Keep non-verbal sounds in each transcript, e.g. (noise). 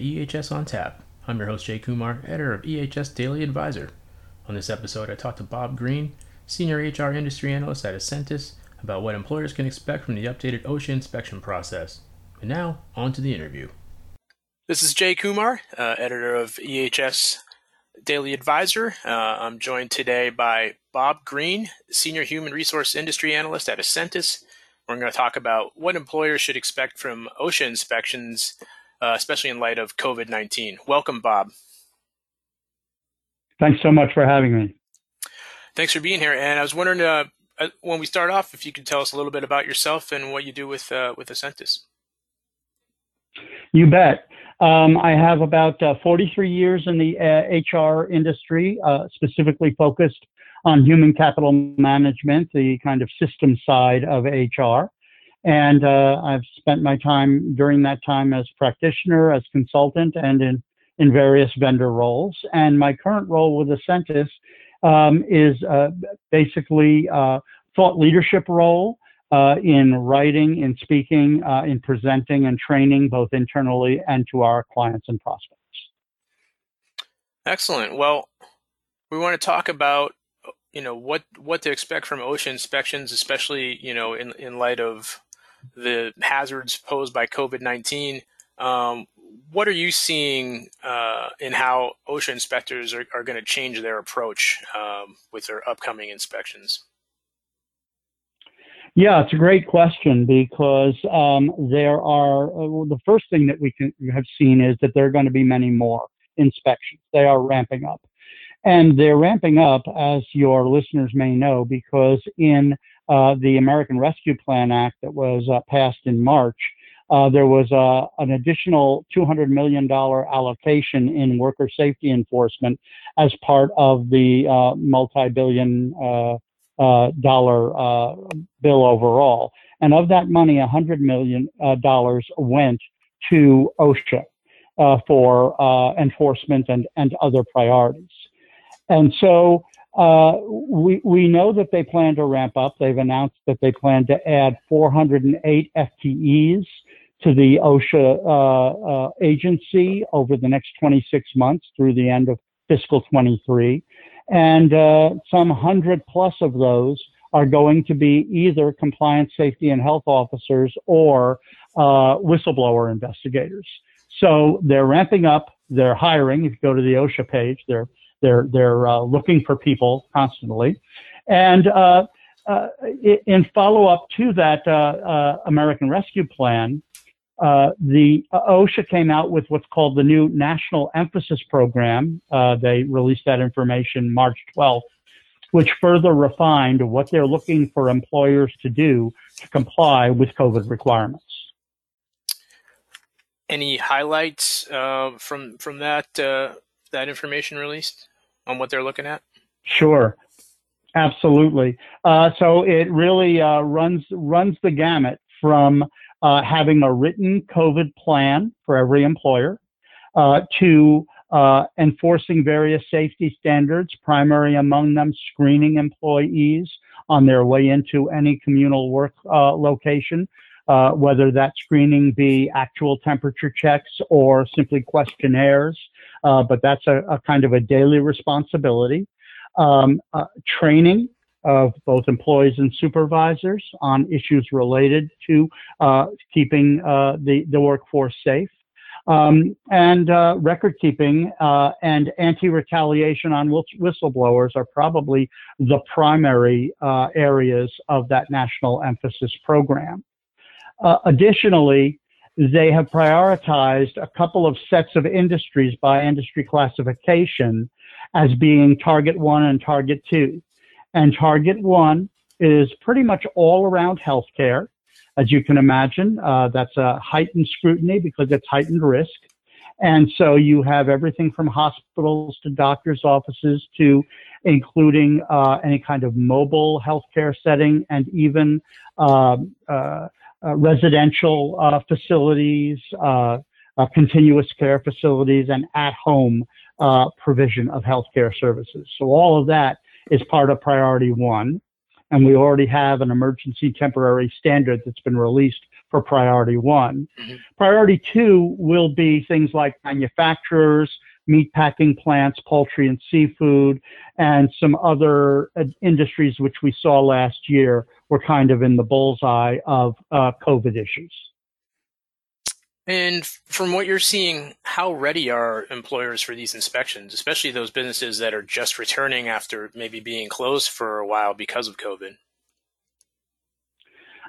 EHS on Tap. I'm your host, Jay Kumar, editor of EHS Daily Advisor. On this episode, I talked to Bob Green, Senior HR Industry Analyst at Ascentis, about what employers can expect from the updated OSHA inspection process. And now, on to the interview. This is Jay Kumar, uh, editor of EHS Daily Advisor. Uh, I'm joined today by Bob Green, Senior Human Resource Industry Analyst at Ascentis. We're going to talk about what employers should expect from OSHA inspections, uh, especially in light of COVID 19. Welcome, Bob. Thanks so much for having me. Thanks for being here. And I was wondering, uh, uh when we start off, if you could tell us a little bit about yourself and what you do with uh, with Ascentis. You bet. Um, I have about uh, 43 years in the uh, HR industry, uh, specifically focused on human capital management, the kind of system side of HR. And uh, I've spent my time during that time as practitioner, as consultant, and in, in various vendor roles. And my current role with Ascentis um, is uh, basically uh, thought leadership role uh, in writing, in speaking, uh, in presenting and training both internally and to our clients and prospects. Excellent. Well, we want to talk about you know what what to expect from OSHA inspections, especially you know in in light of the hazards posed by COVID nineteen. Um, what are you seeing uh, in how OSHA inspectors are, are going to change their approach um, with their upcoming inspections? Yeah, it's a great question because um, there are uh, the first thing that we can, have seen is that there are going to be many more inspections. They are ramping up. And they're ramping up, as your listeners may know, because in uh, the American Rescue Plan Act that was uh, passed in March, uh, there was uh, an additional $200 million allocation in worker safety enforcement as part of the uh, multi billion uh, dollar bill overall. And of that money, $100 million went to OSHA for enforcement and, and other priorities. And so uh, we, we know that they plan to ramp up. They've announced that they plan to add 408 FTEs to the OSHA uh, uh, agency over the next 26 months through the end of fiscal 23. And uh, some 100 plus of those are going to be either compliance, safety, and health officers or uh, whistleblower investigators. So they're ramping up. They're hiring. If you go to the OSHA page, they're they're they're uh, looking for people constantly, and uh, uh, in follow up to that uh, uh, American Rescue Plan, uh, the OSHA came out with what's called the new National Emphasis Program. they released that information March 12th, which further refined what they're looking for employers to do to comply with COVID requirements. Any highlights from from that that information released? On what they're looking at? Sure, absolutely. Uh, so it really uh, runs runs the gamut from uh, having a written COVID plan for every employer uh, to uh, enforcing various safety standards, primary among them screening employees on their way into any communal work uh, location, whether that screening be actual temperature checks or simply questionnaires, uh, but that's a, a, kind of a daily responsibility. Um, uh, training of both employees and supervisors on issues related to uh, keeping uh, the, the workforce safe. Um, and uh, record keeping uh, and anti-retaliation on whistleblowers are probably the primary uh, areas of that national emphasis program. Uh, additionally, they have prioritized a couple of sets of industries by industry classification as being target one and target two. And target one is pretty much all around healthcare. As you can imagine, uh, that's a heightened scrutiny because it's heightened risk. And so you have everything from hospitals to doctors' offices to including uh, any kind of mobile healthcare setting and even um, uh, uh, residential uh, facilities, uh, continuous care facilities, and at-home provision of healthcare services. So all of that is part of priority one. And we already have an emergency temporary standard that's been released for priority one. Mm-hmm. Priority two will be things like manufacturers, meat packing plants, poultry and seafood, and some other uh, industries which we saw last year were kind of in the bullseye of uh, COVID issues. And from what you're seeing, how ready are employers for these inspections, especially those businesses that are just returning after maybe being closed for a while because of COVID?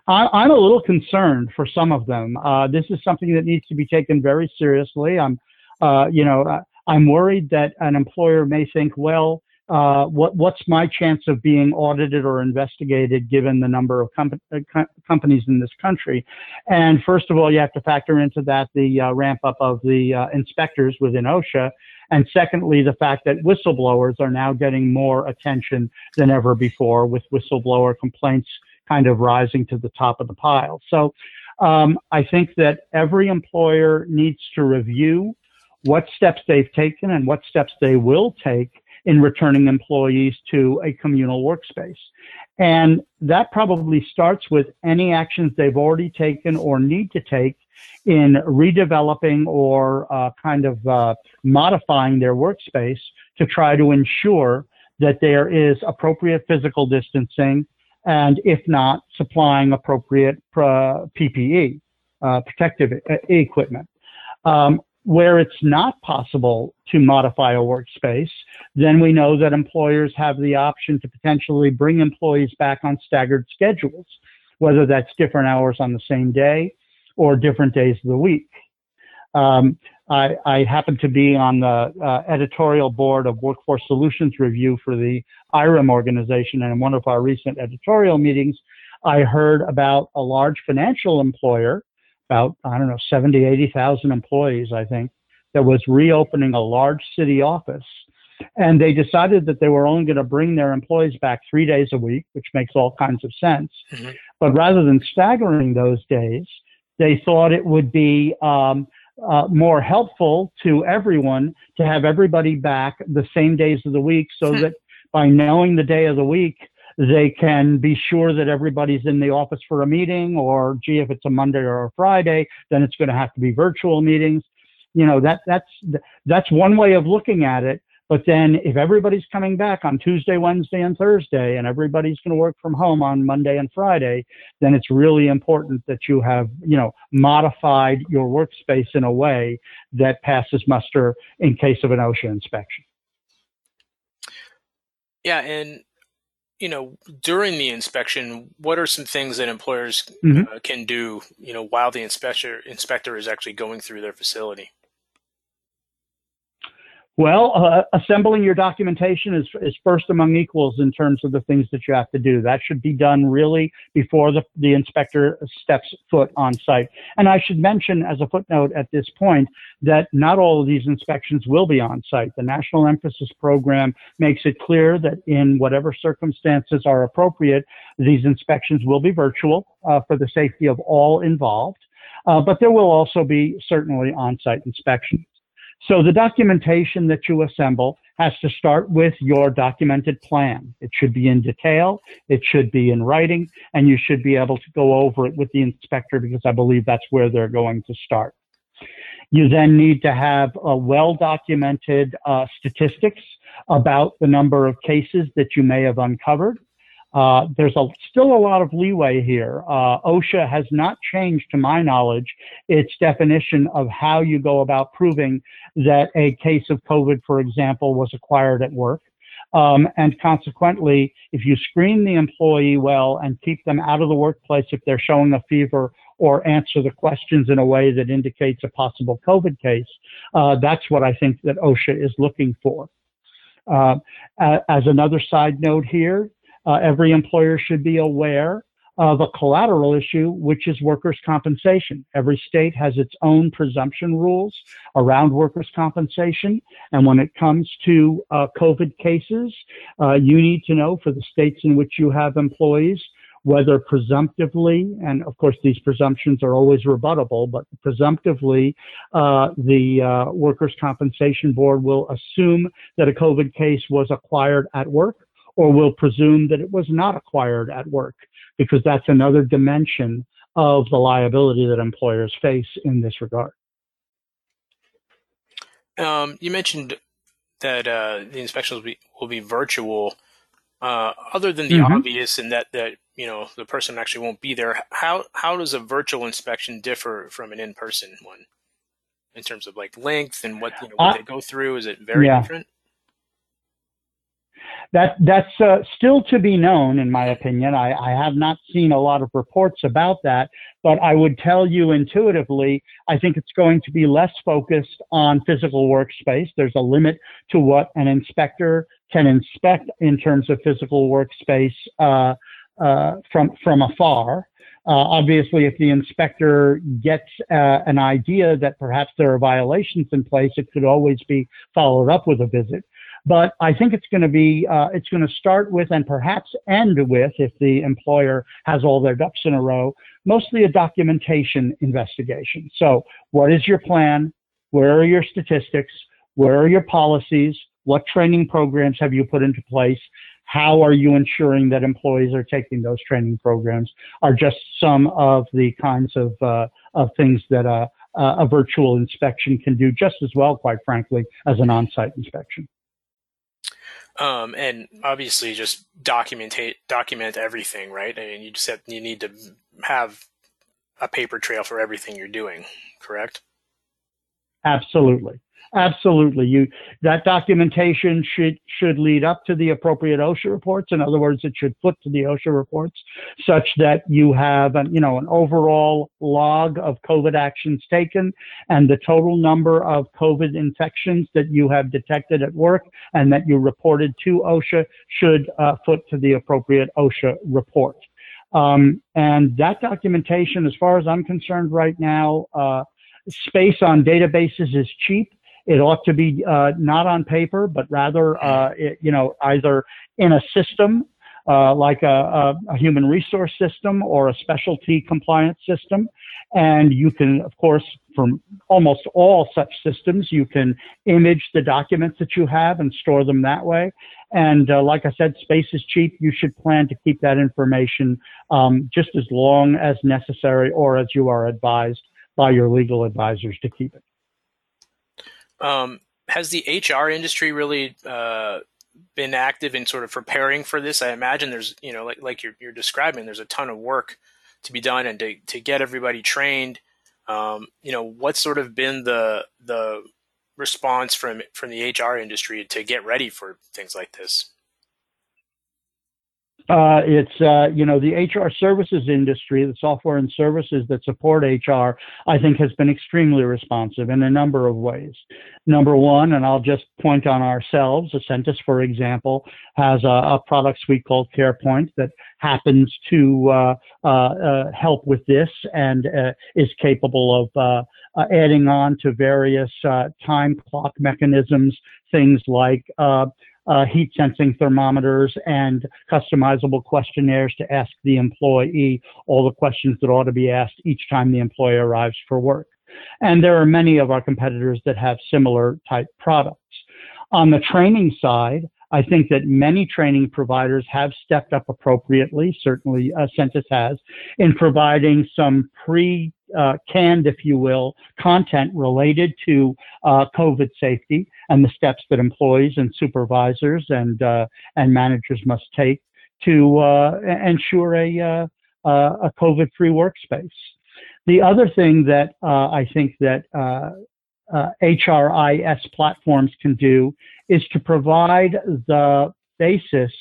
I, am a little concerned for some of them. Uh, this is something that needs to be taken very seriously. I'm, uh, you know, I'm worried that an employer may think, well, uh, what, what's my chance of being audited or investigated given the number of com- uh, co- companies in this country? And first of all, you have to factor into that the uh, ramp up of the uh, inspectors within OSHA. And secondly, the fact that whistleblowers are now getting more attention than ever before with whistleblower complaints kind of rising to the top of the pile. So um, I think that every employer needs to review what steps they've taken and what steps they will take in returning employees to a communal workspace. And that probably starts with any actions they've already taken or need to take in redeveloping or uh, kind of uh, modifying their workspace to try to ensure that there is appropriate physical distancing and if not, supplying appropriate uh, PPE, uh, protective equipment. Um, where it's not possible to modify a workspace, then we know that employers have the option to potentially bring employees back on staggered schedules, whether that's different hours on the same day or different days of the week. Um, I, I, happen to be on the uh, editorial board of Workforce Solutions Review for the IHRIM organization, and in one of our recent editorial meetings, I heard about a large financial employer about, I don't know, 70, 80,000 employees, I think, that was reopening a large city office. And they decided that they were only going to bring their employees back three days a week, which makes all kinds of sense. Mm-hmm. But rather than staggering those days, they thought it would be um, uh, more helpful to everyone to have everybody back the same days of the week so hmm. that by knowing the day of the week, they can be sure that everybody's in the office for a meeting or gee if it's a monday or a friday then it's going to have to be virtual meetings. You know that that's that's one way of looking at it but then if everybody's coming back on tuesday wednesday and thursday and everybody's going to work from home on monday and friday then it's really important that you have you know modified your workspace in a way that passes muster in case of an osha inspection. Yeah and you know, during the inspection, what are some things that employers mm-hmm. uh, can do, you know, while the inspector inspector is actually going through their facility? Well, uh, assembling your documentation is, is first among equals in terms of the things that you have to do. That should be done really before the, the inspector steps foot on site. And I should mention as a footnote at this point that not all of these inspections will be on site. The National Emphasis Program makes it clear that in whatever circumstances are appropriate, these inspections will be virtual uh, for the safety of all involved. Uh, but there will also be certainly on-site inspections. So the documentation that you assemble has to start with your documented plan. It should be in detail, it should be in writing, and you should be able to go over it with the inspector because I believe that's where they're going to start. You then need to have a well documented uh, statistics about the number of cases that you may have uncovered. Uh, there's a, still a lot of leeway here. Uh, OSHA has not changed, to my knowledge, its definition of how you go about proving that a case of COVID, for example, was acquired at work. Um, and consequently, if you screen the employee well and keep them out of the workplace if they're showing a fever or answer the questions in a way that indicates a possible COVID case, uh, that's what I think that OSHA is looking for. Uh, as another side note here, uh, every employer should be aware of a collateral issue, which is workers' compensation. Every state has its own presumption rules around workers' compensation. And when it comes to uh, COVID cases, uh, you need to know for the states in which you have employees whether presumptively, and of course these presumptions are always rebuttable, but presumptively, uh, the uh, Workers' Compensation Board will assume that a COVID case was acquired at work or will presume that it was not acquired at work because that's another dimension of the liability that employers face in this regard. Um, you mentioned that uh, the inspections will be, will be virtual. Uh, other than the mm-hmm. obvious and that that you know the person actually won't be there, how how does a virtual inspection differ from an in person one in terms of like length and what you know what uh, they go through? Is it very yeah. different? That that's uh, still to be known, in my opinion. I, I have not seen a lot of reports about that, but I would tell you intuitively, I think it's going to be less focused on physical workspace. There's a limit to what an inspector can inspect in terms of physical workspace uh, uh, from from afar. Uh, obviously, if the inspector gets uh, an idea that perhaps there are violations in place, it could always be followed up with a visit. But I think it's going to be, uh, it's going to start with and perhaps end with, if the employer has all their ducks in a row, mostly a documentation investigation. So what is your plan? Where are your statistics? Where are your policies? What training programs have you put into place? How are you ensuring that employees are taking those training programs? Are just some of the kinds of uh, of things that a, a virtual inspection can do just as well, quite frankly, as an on-site inspection. Um, and obviously just document document everything, right? I mean, you just have, you need to have a paper trail for everything you're doing, correct? Absolutely. Absolutely. You that documentation should should lead up to the appropriate OSHA reports. In other words, it should foot to the OSHA reports such that you have an, you know an overall log of COVID actions taken and the total number of COVID infections that you have detected at work and that you reported to OSHA should uh, foot to the appropriate OSHA report. Um, and that documentation, as far as I'm concerned right now, uh, space on databases is cheap it ought to be uh, not on paper, but rather, uh, it, you know, either in a system uh, like a, a, a, human resource system or a specialty compliance system. And you can, of course, from almost all such systems, you can image the documents that you have and store them that way. And uh, like I said, space is cheap. You should plan to keep that information um, just as long as necessary or as you are advised by your legal advisors to keep it. Um, has the HR industry really uh, been active in sort of preparing for this? I imagine there's, you know, like like you're, you're describing, there's a ton of work to be done and to, to get everybody trained. Um, you know, what's sort of been the the response from from the HR industry to get ready for things like this? Uh, it's uh, you know the HR services industry, the software and services that support HR, I think has been extremely responsive in a number of ways. Number one, and I'll just point on ourselves, Ascentis, for example, has a, a product suite called CarePoint that happens to uh, uh, uh help with this and is capable of adding on to various time clock mechanisms, things like uh, heat sensing thermometers and customizable questionnaires to ask the employee all the questions that ought to be asked each time the employee arrives for work. And there are many of our competitors that have similar type products. On the training side, I think that many training providers have stepped up appropriately, certainly uh, Ascentis has, in providing some pre uh, canned, if you will, content related to uh, COVID safety and the steps that employees and supervisors and uh, and managers must take to uh, ensure a uh, a COVID-free workspace. The other thing that I think that HRIS platforms can do is to provide the basis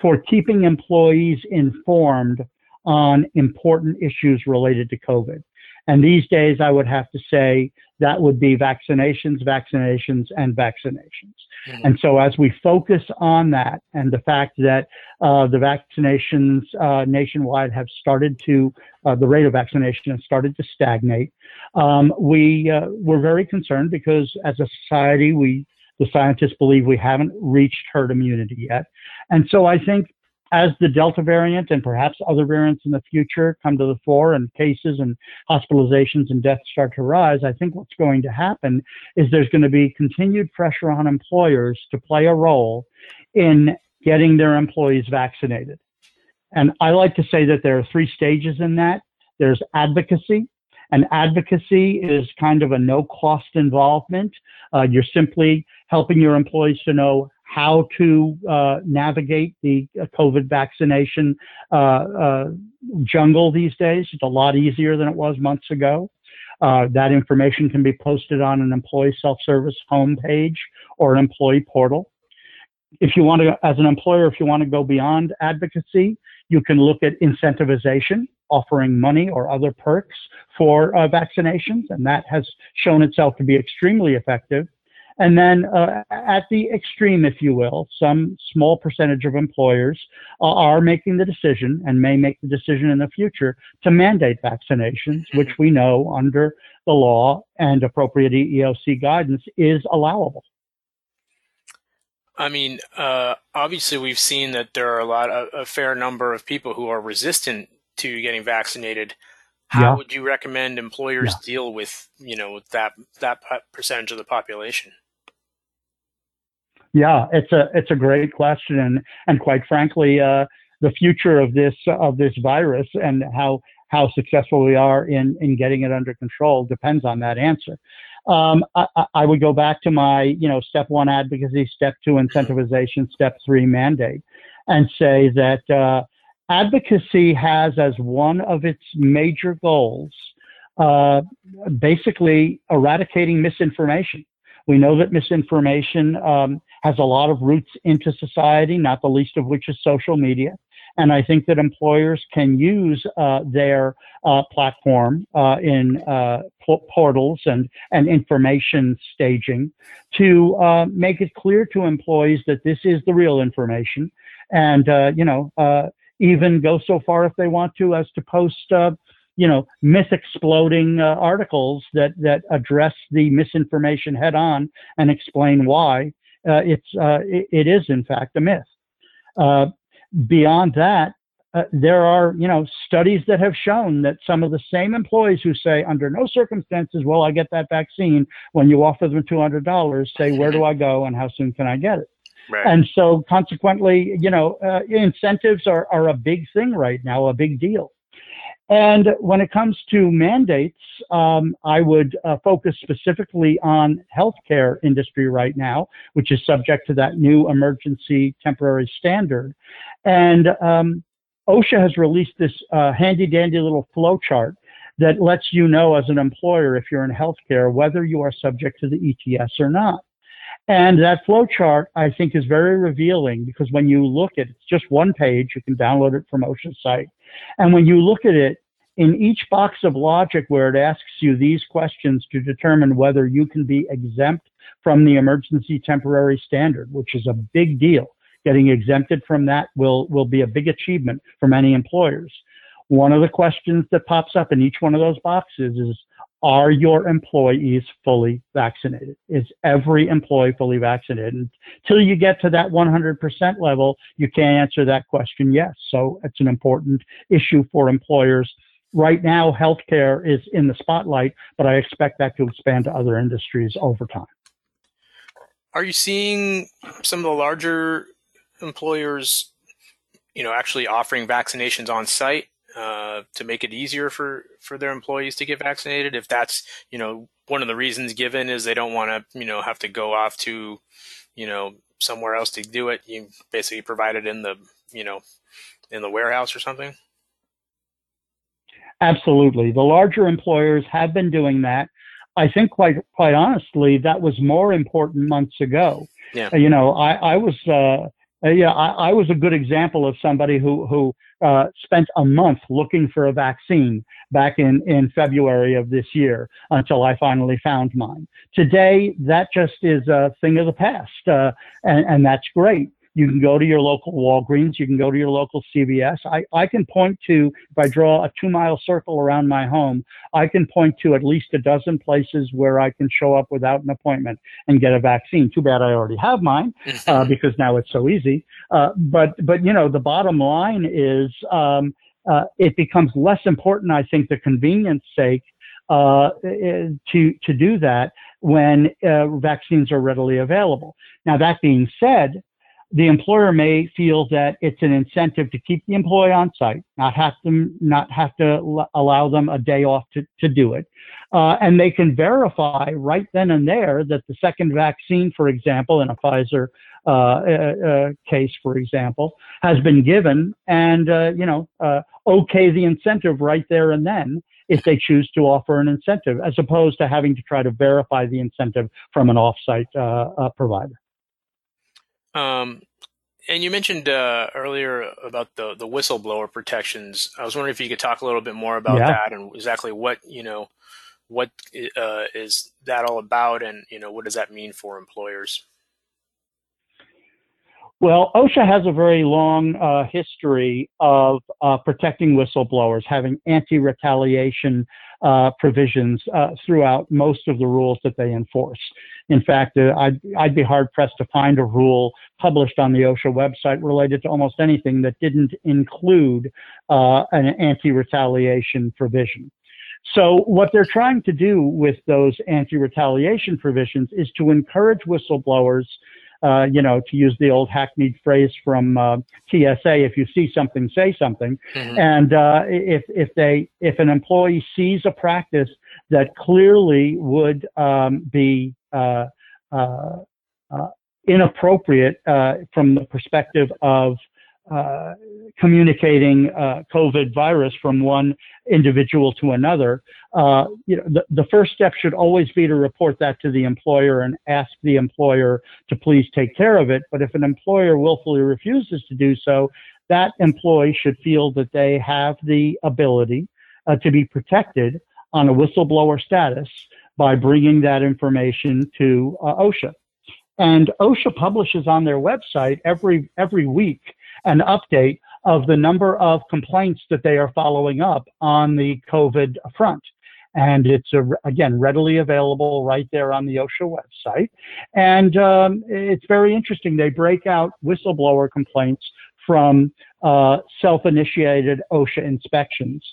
for keeping employees informed on important issues related to COVID. And these days, I would have to say that would be vaccinations, vaccinations, and vaccinations. Mm-hmm. And so, as we focus on that and the fact that uh, the vaccinations uh, nationwide have started to, uh, the rate of vaccination has started to stagnate, um, we uh, we're very concerned because as a society, we the scientists believe we haven't reached herd immunity yet. And so, I think as the Delta variant and perhaps other variants in the future come to the fore and cases and hospitalizations and deaths start to rise, I think what's going to happen is there's going to be continued pressure on employers to play a role in getting their employees vaccinated. And I like to say that there are three stages in that. There's advocacy, and advocacy is kind of a no cost involvement. Uh, you're simply helping your employees to know how to uh, navigate the uh, COVID vaccination uh, uh, jungle these days. It's a lot easier than it was months ago. That information can be posted on an employee self-service homepage or an employee portal. If you want to, as an employer, if you want to go beyond advocacy, you can look at incentivization, offering money or other perks for uh, vaccinations, and that has shown itself to be extremely effective. And then uh, at the extreme, if you will, some small percentage of employers are making the decision and may make the decision in the future to mandate vaccinations, which we know under the law and appropriate EEOC guidance is allowable. I mean, uh, obviously, we've seen that there are a lot, a, a, fair number of people who are resistant to getting vaccinated. How yeah. would you recommend employers yeah. deal with, you know, that that percentage of the population? Yeah, it's a it's a great question, and and quite frankly, uh, the future of this of this virus and how how successful we are in in getting it under control depends on that answer. Um, I, I, would go back to my you know step one advocacy, step two incentivization, step three mandate, and say that uh, advocacy has as one of its major goals uh, basically eradicating misinformation. We know that misinformation um, has a lot of roots into society, not the least of which is social media. And I think that employers can use uh, their uh, platform uh, in uh, portals and, and information staging to uh, make it clear to employees that this is the real information. And, uh, you know, even go so far if they want to as to post you know, myth exploding uh, articles that that address the misinformation head on and explain why uh, it's uh, it, it is in fact a myth. Uh, beyond that, uh, there are you know studies that have shown that some of the same employees who say under no circumstances will I get that vaccine when you offer them two hundred dollars say where do I go and how soon can I get it. Right. And so consequently, you know, uh, incentives are, are a big thing right now, a big deal. And when it comes to mandates, um, I would uh, focus specifically on healthcare industry right now, which is subject to that new emergency temporary standard. And um, OSHA has released this uh, handy dandy little flow chart that lets you know as an employer if you're in healthcare whether you are subject to the ETS or not. And that flow chart, I think, is very revealing because when you look at it, it's just one page. You can download it from OSHA's site. And when you look at it, in each box of logic where it asks you these questions to determine whether you can be exempt from the emergency temporary standard, which is a big deal. Getting exempted from that will, will be a big achievement for many employers. One of the questions that pops up in each one of those boxes is, are your employees fully vaccinated? Is every employee fully vaccinated? Until you get to that 100% level, you can't answer that question yes. So it's an important issue for employers. Right now, healthcare is in the spotlight, but I expect that to expand to other industries over time. Are you seeing some of the larger employers, you know, actually offering vaccinations on site? Uh, to make it easier for for their employees to get vaccinated. If that's you know one of the reasons given is they don't want to you know have to go off to you know somewhere else to do it. You basically provide it in the you know in the warehouse or something. Absolutely, the larger employers have been doing that. I think quite quite honestly, that was more important months ago. Yeah. You know, I I was. Uh, uh, yeah, I, I, was a good example of somebody who who uh, spent a month looking for a vaccine back in in February of this year until I finally found mine. Today, that just is a thing of the past, uh, and and that's great. You can go to your local Walgreens. You can go to your local CVS. I, I can point to, if I draw a two mile circle around my home, I can point to at least a dozen places where I can show up without an appointment and get a vaccine. Too bad I already have mine (laughs) uh, because now it's so easy. Uh, but, but, you know, the bottom line is um, uh, it becomes less important, I think, the convenience sake uh, to to do that when uh, vaccines are readily available. Now that being said, the employer may feel that it's an incentive to keep the employee on site, not have them, not have to allow them a day off to, to do it. Uh, and they can verify right then and there that the second vaccine, for example, in a Pfizer uh, uh, uh case, for example, has been given and, uh, you know, uh, okay the incentive right there and then if they choose to offer an incentive, as opposed to having to try to verify the incentive from an offsite uh, provider. Um, and you mentioned uh, earlier about the the whistleblower protections. I was wondering if you could talk a little bit more about yeah. that and exactly what you know what uh, is that all about, and you know what does that mean for employers? Well, OSHA has a very long uh, history of uh, protecting whistleblowers, having anti-retaliation uh, provisions uh, throughout most of the rules that they enforce. In fact, uh, I'd, I'd be hard pressed to find a rule published on the OSHA website related to almost anything that didn't include uh, an anti-retaliation provision. So what they're trying to do with those anti-retaliation provisions is to encourage whistleblowers uh, you know, to use the old hackneyed phrase from uh, TSA, if you see something, say something. Mm-hmm. And uh, if if they if an employee sees a practice that clearly would um, be uh, uh, inappropriate from the perspective of uh, communicating uh, COVID virus from one individual to another, uh, you know, the, the first step should always be to report that to the employer and ask the employer to please take care of it. But if an employer willfully refuses to do so, that employee should feel that they have the ability uh, to be protected on a whistleblower status by bringing that information to uh, OSHA. And OSHA publishes on their website every every week an update of the number of complaints that they are following up on the COVID front. And it's a, again readily available right there on the OSHA website. And um, it's very interesting. They break out whistleblower complaints from uh, self-initiated OSHA inspections.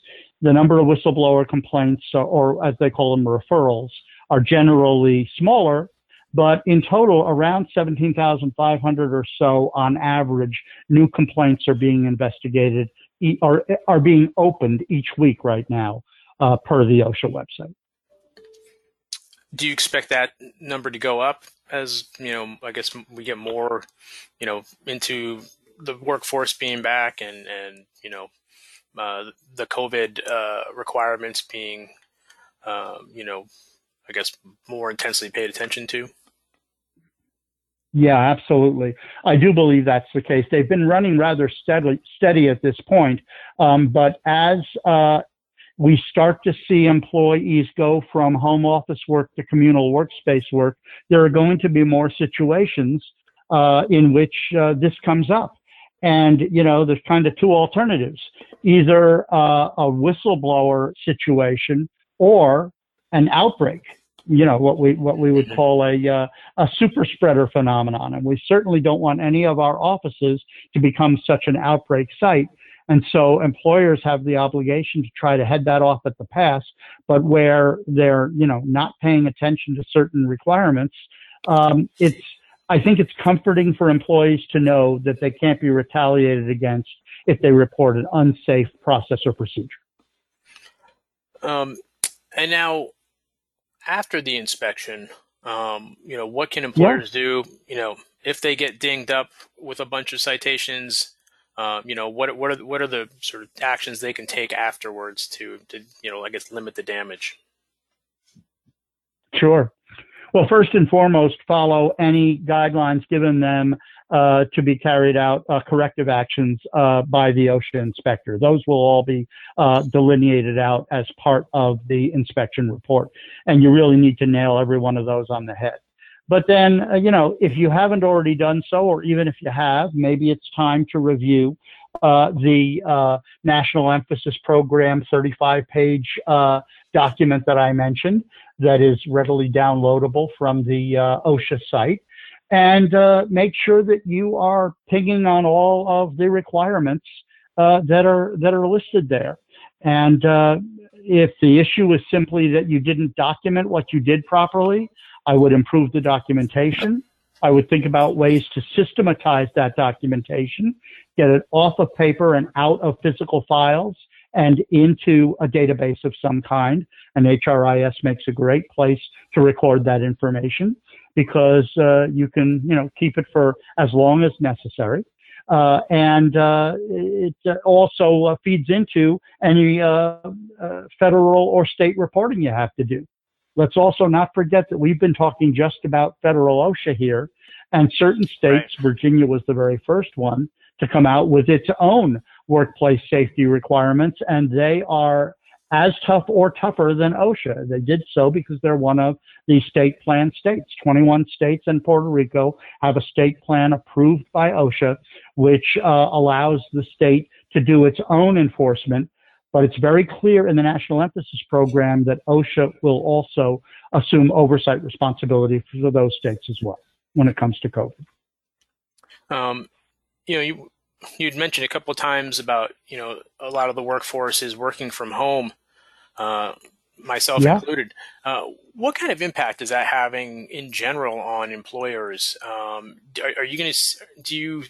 The number of whistleblower complaints, or as they call them, referrals, are generally smaller but in total, around 17,500 or so on average, new complaints are being investigated or are being opened each week right now, uh, per the OSHA website. Do you expect that number to go up as you know? I guess we get more, you know, into the workforce being back and and you know uh, the COVID uh, requirements being, um, you know, I guess more intensely paid attention to. Yeah, absolutely. I do believe that's the case. They've been running rather steadily, steady at this point. Um, but as uh, we start to see employees go from home office work to communal workspace work, there are going to be more situations uh, in which uh, this comes up. And, you know, there's kind of two alternatives either uh, a whistleblower situation or an outbreak you know what we what we would mm-hmm. call a uh, a super spreader phenomenon, and we certainly don't want any of our offices to become such an outbreak site. And so employers have the obligation to try to head that off at the pass, but where they're you know not paying attention to certain requirements, um, it's I think it's comforting for employees to know that they can't be retaliated against if they report an unsafe process or procedure. Um, and now after the inspection, um, you know, what can employers yeah. do? You know, if they get dinged up with a bunch of citations, uh, you know, what what are what are the sort of actions they can take afterwards to to you know, I guess, limit the damage? Sure. Well, first and foremost, follow any guidelines given them uh, to be carried out uh, corrective actions uh, by the OSHA inspector. Those will all be uh, delineated out as part of the inspection report. And you really need to nail every one of those on the head. But then, uh, you know, if you haven't already done so, or even if you have, maybe it's time to review uh, the National Emphasis Program 35 page document that I mentioned that is readily downloadable from the OSHA site and uh, make sure that you are pinging on all of the requirements uh, that are that are listed there. And uh, if the issue is simply that you didn't document what you did properly, I would improve the documentation. I would think about ways to systematize that documentation, get it off of paper and out of physical files and into a database of some kind. And HRIS makes a great place to record that information because uh, you can, you know, keep it for as long as necessary. Uh, and uh, it also uh, feeds into any uh, uh, federal or state reporting you have to do. Let's also not forget that we've been talking just about federal OSHA here, and certain states, right. Virginia was the very first one to come out with its own workplace safety requirements, and they are as tough or tougher than OSHA. They did so because they're one of the state plan states. 21 states and Puerto Rico have a state plan approved by OSHA, which uh, allows the state to do its own enforcement. But it's very clear in the National Emphasis Program that OSHA will also assume oversight responsibility for those states as well when it comes to COVID. Um, you know, you you'd mentioned a couple of times about you know a lot of the workforce is working from home, uh, myself yeah. included. Uh, what kind of impact is that having in general on employers? Um, are, are, you going to do you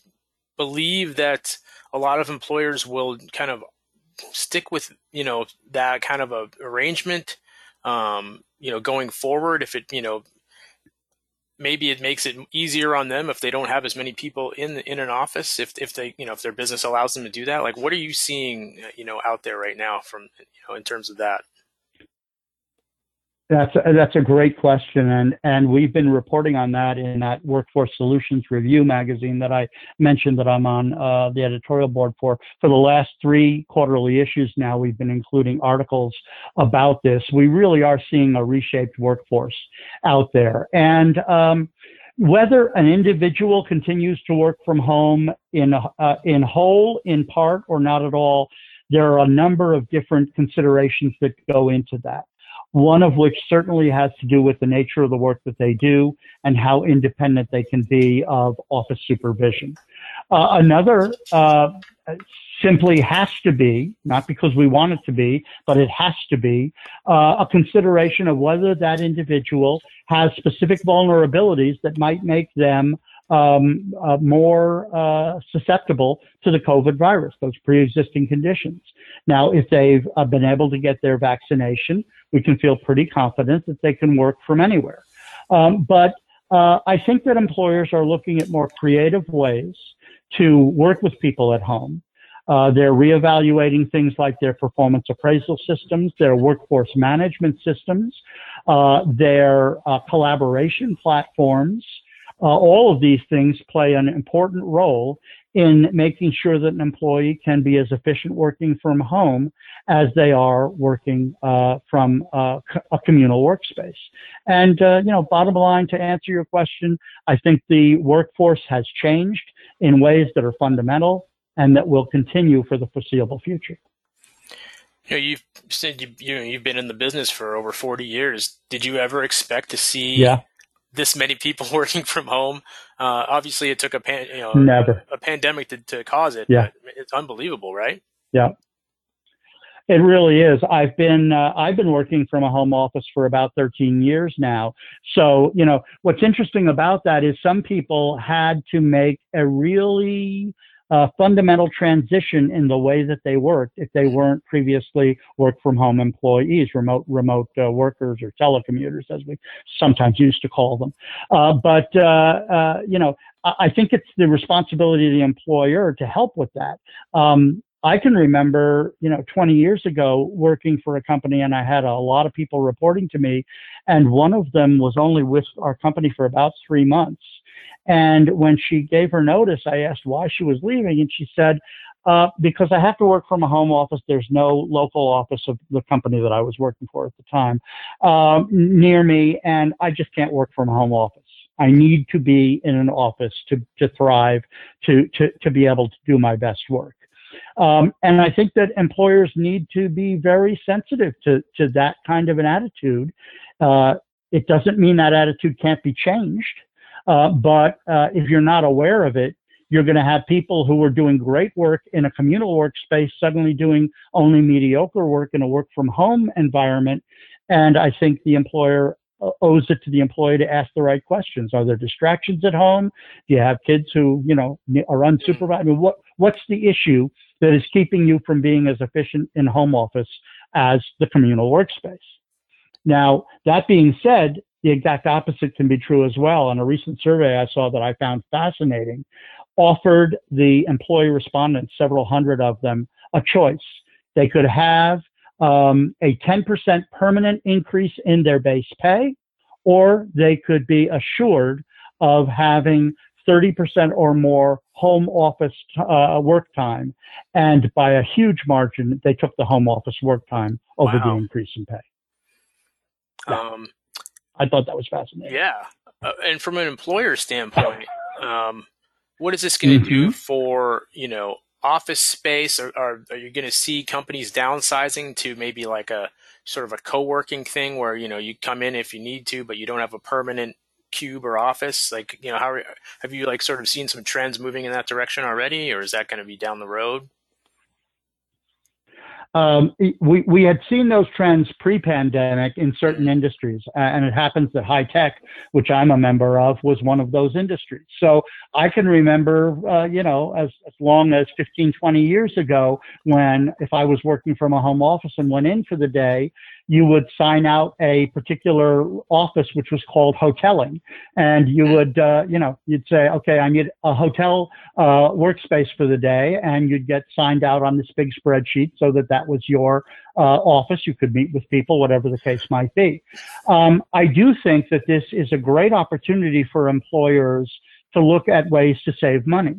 believe that a lot of employers will kind of stick with you know that kind of a arrangement? Um, you know, going forward, if it you know maybe it makes it easier on them if they don't have as many people in in an office if if they you know if their business allows them to do that? Like what are you seeing uh, you know out there right now from you know in terms of that that's a, that's a great question, and and we've been reporting on that in that Workforce Solutions Review magazine that I mentioned that I'm on uh, the editorial board for. For the last three quarterly issues now, we've been including articles about this. We really are seeing a reshaped workforce out there, and um, whether an individual continues to work from home in uh, in whole, in part, or not at all, there are a number of different considerations that go into that one of which certainly has to do with the nature of the work that they do and how independent they can be of office supervision. Uh, another uh, simply has to be, not because we want it to be, but it has to be, uh, a consideration of whether that individual has specific vulnerabilities that might make them um, uh, more uh, susceptible to the COVID virus, those pre-existing conditions. Now, if they've uh, been able to get their vaccination, we can feel pretty confident that they can work from anywhere. Um, but uh, I think that employers are looking at more creative ways to work with people at home. Uh, they're reevaluating things like their performance appraisal systems, their workforce management systems, uh, their collaboration platforms, uh, all of these things play an important role in making sure that an employee can be as efficient working from home as they are working uh, from uh, a communal workspace. And, uh, you know, bottom line to answer your question, I think the workforce has changed in ways that are fundamental and that will continue for the foreseeable future. You know, you've said you, you know, you've been in the business for over 40 years. Did you ever expect to see yeah this many people (laughs) working from home. Uh, obviously, it took a pan, you know, Never. a pandemic to, to cause it. Yeah, it's unbelievable, right? Yeah, it really is. I've been uh, I've been working from a home office for about 13 years now. So you know what's interesting about that is some people had to make a really uh, fundamental transition in the way that they worked if they weren't previously work from home employees, remote remote uh, workers or telecommuters, as we sometimes used to call them. Uh, but uh, uh, you know, I, I, think it's the responsibility of the employer to help with that. Um, I can remember, you know, 20 years ago working for a company and I had a lot of people reporting to me and one of them was only with our company for about three months. And when she gave her notice, I asked why she was leaving, and she said, uh, because I have to work from a home office. There's no local office of the company that I was working for at the time um, near me, and I just can't work from a home office. I need to be in an office to, to thrive, to, to, to be able to do my best work. Um, and I think that employers need to be very sensitive to, to that kind of an attitude. Uh, it doesn't mean that attitude can't be changed. Uh, but uh, if you're not aware of it, you're going to have people who are doing great work in a communal workspace suddenly doing only mediocre work in a work from home environment. And I think the employer owes it to the employee to ask the right questions. Are there distractions at home? Do you have kids who, you know, are unsupervised? I mean, what, what's the issue that is keeping you from being as efficient in home office as the communal workspace? Now, that being said, the exact opposite can be true as well. And a recent survey I saw that I found fascinating offered the employee respondents, several hundred of them, a choice. They could have um, a 10% permanent increase in their base pay, or they could be assured of having 30% or more home office uh, work time. And by a huge margin, they took the home office work time over wow. the increase in pay. Yeah. Um, I thought that was fascinating. Yeah. Uh, and from an employer standpoint, um, what is this going to mm-hmm. do for, you know, office space? Or, or are you going to see companies downsizing to maybe like a sort of a co-working thing where you know you come in if you need to, but you don't have a permanent cube or office? Like you know, how have you like sort of seen some trends moving in that direction already, or is that going to be down the road? Um, we, we had seen those trends pre-pandemic in certain industries, and it happens that high tech, which I'm a member of, was one of those industries. So I can remember, uh, you know, as, as long as 15, 20 years ago, when if I was working from a home office and went in for the day, you would sign out a particular office which was called hoteling. And you would uh, you know you'd say okay i need a hotel uh, workspace for the day and you'd get signed out on this big spreadsheet so that that was your uh, office. You could meet with people whatever the case might be. Um, i do think that this is a great opportunity for employers to look at ways to save money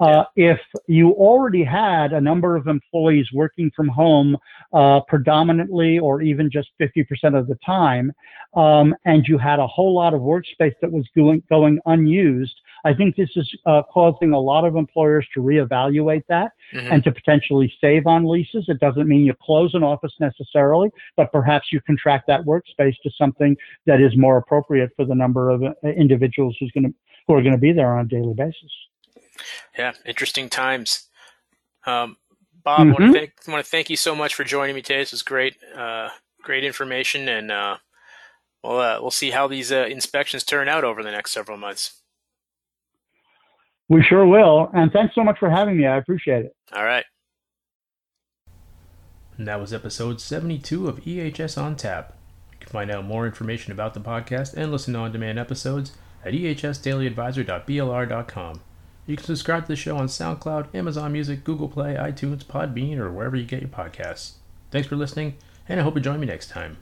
uh, if you already had a number of employees working from home uh, predominantly or even just 50% of the time, um, and you had a whole lot of workspace that was going, going unused, I think this is uh, causing a lot of employers to reevaluate that mm-hmm. and to potentially save on leases. It doesn't mean you close an office necessarily, but perhaps you contract that workspace to something that is more appropriate for the number of uh, individuals who's going to who are going to be there on a daily basis. Yeah, interesting times. Um, Bob, mm-hmm. I want to thank want to thank you so much for joining me today. This was great, uh, great information, and uh, we'll uh, we'll see how these uh, inspections turn out over the next several months. We sure will, and thanks so much for having me. I appreciate it. All right. And that was episode 72 of EHS on Tap. You can find out more information about the podcast and listen to on demand episodes at ehsdailyadvisor.blr.com. You can subscribe to the show on SoundCloud, Amazon Music, Google Play, iTunes, Podbean, or wherever you get your podcasts. Thanks for listening, and I hope you join me next time.